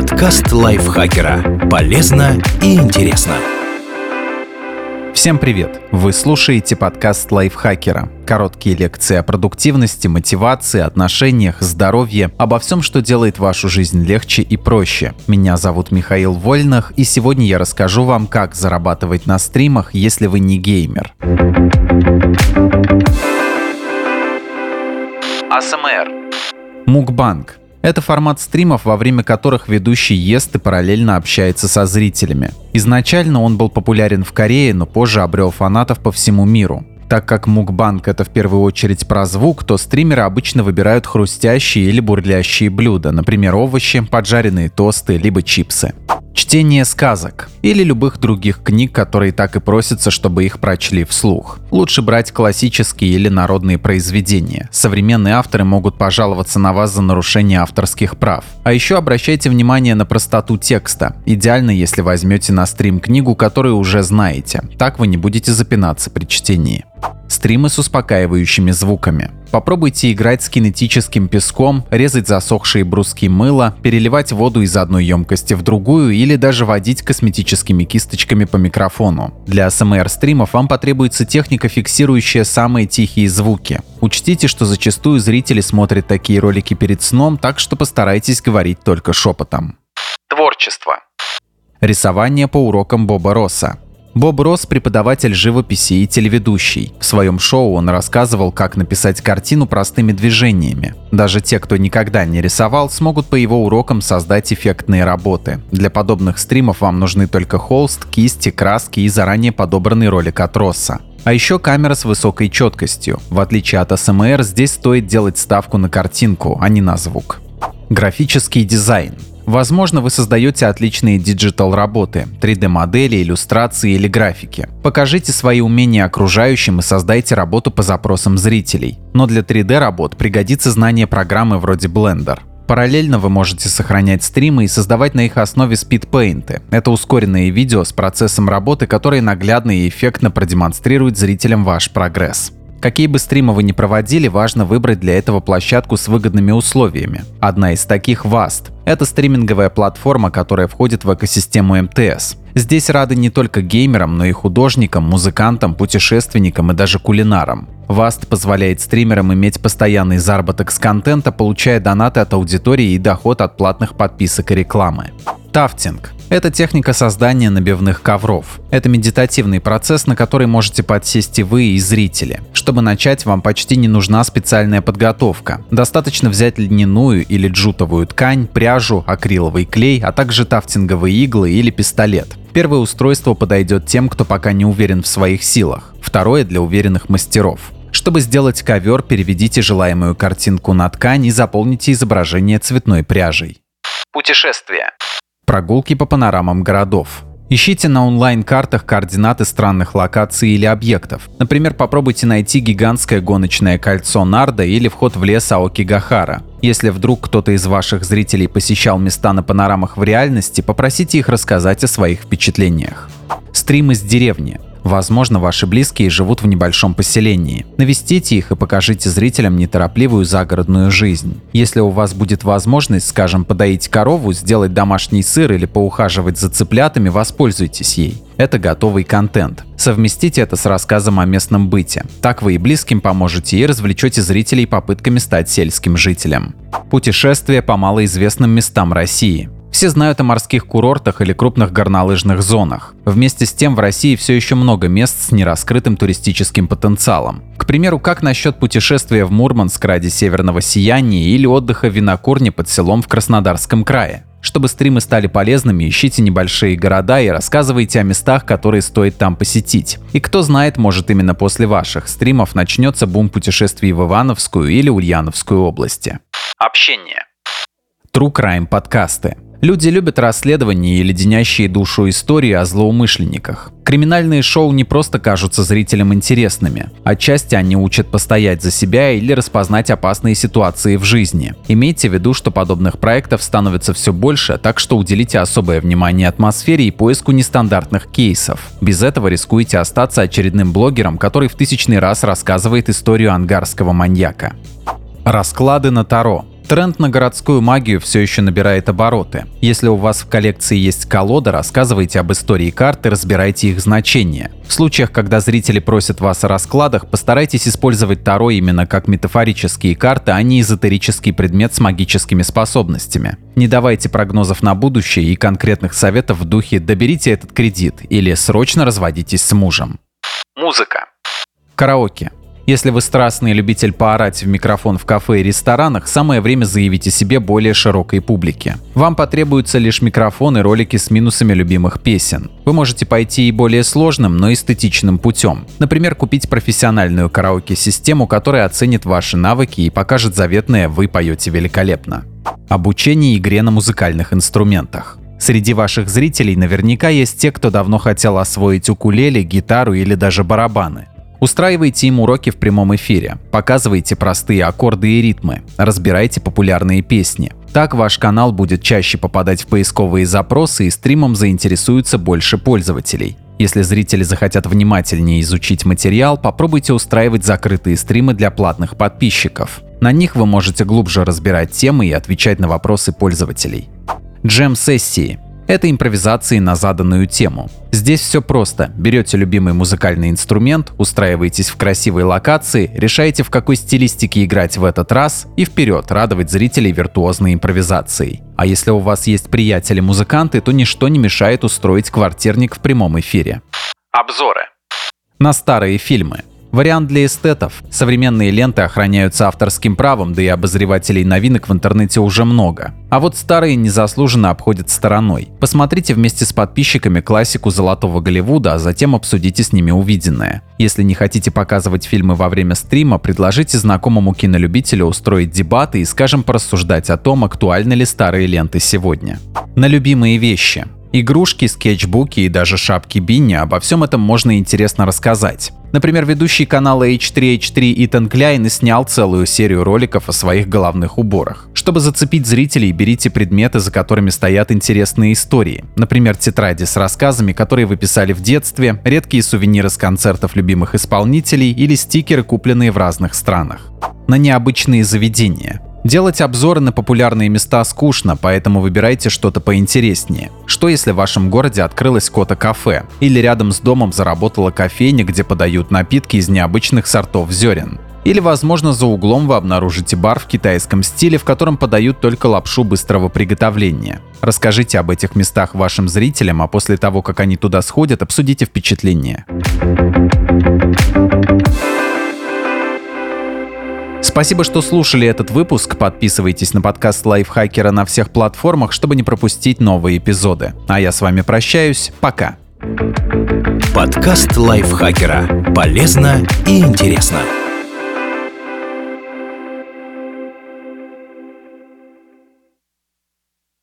Подкаст лайфхакера. Полезно и интересно. Всем привет! Вы слушаете подкаст лайфхакера. Короткие лекции о продуктивности, мотивации, отношениях, здоровье, обо всем, что делает вашу жизнь легче и проще. Меня зовут Михаил Вольнах, и сегодня я расскажу вам, как зарабатывать на стримах, если вы не геймер. АСМР. Мукбанк это формат стримов, во время которых ведущий ест и параллельно общается со зрителями. Изначально он был популярен в Корее, но позже обрел фанатов по всему миру. Так как мукбанк это в первую очередь про звук, то стримеры обычно выбирают хрустящие или бурлящие блюда, например, овощи, поджаренные тосты, либо чипсы. Чтение сказок или любых других книг, которые так и просятся, чтобы их прочли вслух. Лучше брать классические или народные произведения. Современные авторы могут пожаловаться на вас за нарушение авторских прав. А еще обращайте внимание на простоту текста. Идеально, если возьмете на стрим книгу, которую уже знаете. Так вы не будете запинаться при чтении стримы с успокаивающими звуками. Попробуйте играть с кинетическим песком, резать засохшие бруски мыла, переливать воду из одной емкости в другую или даже водить косметическими кисточками по микрофону. Для ASMR-стримов вам потребуется техника, фиксирующая самые тихие звуки. Учтите, что зачастую зрители смотрят такие ролики перед сном, так что постарайтесь говорить только шепотом. Творчество. Рисование по урокам Боба Росса. Боб Росс – преподаватель живописи и телеведущий. В своем шоу он рассказывал, как написать картину простыми движениями. Даже те, кто никогда не рисовал, смогут по его урокам создать эффектные работы. Для подобных стримов вам нужны только холст, кисти, краски и заранее подобранный ролик от Росса. А еще камера с высокой четкостью. В отличие от СМР, здесь стоит делать ставку на картинку, а не на звук. Графический дизайн. Возможно, вы создаете отличные диджитал-работы, 3D-модели, иллюстрации или графики. Покажите свои умения окружающим и создайте работу по запросам зрителей. Но для 3D-работ пригодится знание программы вроде Blender. Параллельно вы можете сохранять стримы и создавать на их основе спидпейнты. Это ускоренные видео с процессом работы, которые наглядно и эффектно продемонстрируют зрителям ваш прогресс. Какие бы стримы вы ни проводили, важно выбрать для этого площадку с выгодными условиями. Одна из таких — Vast. Это стриминговая платформа, которая входит в экосистему МТС. Здесь рады не только геймерам, но и художникам, музыкантам, путешественникам и даже кулинарам. Vast позволяет стримерам иметь постоянный заработок с контента, получая донаты от аудитории и доход от платных подписок и рекламы. Тафтинг это техника создания набивных ковров. Это медитативный процесс, на который можете подсесть и вы, и зрители. Чтобы начать, вам почти не нужна специальная подготовка. Достаточно взять льняную или джутовую ткань, пряжу, акриловый клей, а также тафтинговые иглы или пистолет. Первое устройство подойдет тем, кто пока не уверен в своих силах. Второе для уверенных мастеров. Чтобы сделать ковер, переведите желаемую картинку на ткань и заполните изображение цветной пряжей. Путешествие. Прогулки по панорамам городов. Ищите на онлайн-картах координаты странных локаций или объектов. Например, попробуйте найти гигантское гоночное кольцо Нарда или вход в лес Аокигахара. Если вдруг кто-то из ваших зрителей посещал места на панорамах в реальности, попросите их рассказать о своих впечатлениях. Стрим из деревни. Возможно, ваши близкие живут в небольшом поселении. Навестите их и покажите зрителям неторопливую загородную жизнь. Если у вас будет возможность, скажем, подоить корову, сделать домашний сыр или поухаживать за цыплятами, воспользуйтесь ей. Это готовый контент. Совместите это с рассказом о местном быте. Так вы и близким поможете и развлечете зрителей попытками стать сельским жителем. Путешествие по малоизвестным местам России. Все знают о морских курортах или крупных горнолыжных зонах. Вместе с тем в России все еще много мест с нераскрытым туристическим потенциалом. К примеру, как насчет путешествия в Мурманск ради северного сияния или отдыха в винокурне под селом в Краснодарском крае? Чтобы стримы стали полезными, ищите небольшие города и рассказывайте о местах, которые стоит там посетить. И кто знает, может именно после ваших стримов начнется бум путешествий в Ивановскую или Ульяновскую области. Общение. True Crime подкасты. Люди любят расследования и леденящие душу истории о злоумышленниках. Криминальные шоу не просто кажутся зрителям интересными. Отчасти они учат постоять за себя или распознать опасные ситуации в жизни. Имейте в виду, что подобных проектов становится все больше, так что уделите особое внимание атмосфере и поиску нестандартных кейсов. Без этого рискуете остаться очередным блогером, который в тысячный раз рассказывает историю ангарского маньяка. Расклады на Таро. Тренд на городскую магию все еще набирает обороты. Если у вас в коллекции есть колода, рассказывайте об истории карты, разбирайте их значение. В случаях, когда зрители просят вас о раскладах, постарайтесь использовать Таро именно как метафорические карты, а не эзотерический предмет с магическими способностями. Не давайте прогнозов на будущее и конкретных советов в духе «доберите этот кредит» или «срочно разводитесь с мужем». Музыка. Караоке. Если вы страстный любитель поорать в микрофон в кафе и ресторанах, самое время заявить о себе более широкой публике. Вам потребуются лишь микрофон и ролики с минусами любимых песен. Вы можете пойти и более сложным, но эстетичным путем. Например, купить профессиональную караоке-систему, которая оценит ваши навыки и покажет заветное «Вы поете великолепно». Обучение игре на музыкальных инструментах. Среди ваших зрителей наверняка есть те, кто давно хотел освоить укулеле, гитару или даже барабаны. Устраивайте им уроки в прямом эфире, показывайте простые аккорды и ритмы, разбирайте популярные песни. Так ваш канал будет чаще попадать в поисковые запросы и стримом заинтересуются больше пользователей. Если зрители захотят внимательнее изучить материал, попробуйте устраивать закрытые стримы для платных подписчиков. На них вы можете глубже разбирать темы и отвечать на вопросы пользователей. Джем-сессии это импровизации на заданную тему. Здесь все просто. Берете любимый музыкальный инструмент, устраиваетесь в красивой локации, решаете в какой стилистике играть в этот раз и вперед радовать зрителей виртуозной импровизацией. А если у вас есть приятели-музыканты, то ничто не мешает устроить квартирник в прямом эфире. Обзоры. На старые фильмы. Вариант для эстетов. Современные ленты охраняются авторским правом, да и обозревателей новинок в интернете уже много. А вот старые незаслуженно обходят стороной. Посмотрите вместе с подписчиками классику золотого Голливуда, а затем обсудите с ними увиденное. Если не хотите показывать фильмы во время стрима, предложите знакомому кинолюбителю устроить дебаты и, скажем, порассуждать о том, актуальны ли старые ленты сегодня. На любимые вещи. Игрушки, скетчбуки и даже шапки Бинни обо всем этом можно интересно рассказать. Например, ведущий канала H3H3 Итан Кляйн снял целую серию роликов о своих головных уборах. Чтобы зацепить зрителей, берите предметы, за которыми стоят интересные истории. Например, тетради с рассказами, которые вы писали в детстве, редкие сувениры с концертов любимых исполнителей или стикеры, купленные в разных странах. На необычные заведения. Делать обзоры на популярные места скучно, поэтому выбирайте что-то поинтереснее. Что если в вашем городе открылось кота-кафе? Или рядом с домом заработала кофейня, где подают напитки из необычных сортов зерен? Или, возможно, за углом вы обнаружите бар в китайском стиле, в котором подают только лапшу быстрого приготовления. Расскажите об этих местах вашим зрителям, а после того, как они туда сходят, обсудите впечатления. Спасибо, что слушали этот выпуск. Подписывайтесь на подкаст Лайфхакера на всех платформах, чтобы не пропустить новые эпизоды. А я с вами прощаюсь. Пока. Подкаст Лайфхакера. Полезно и интересно.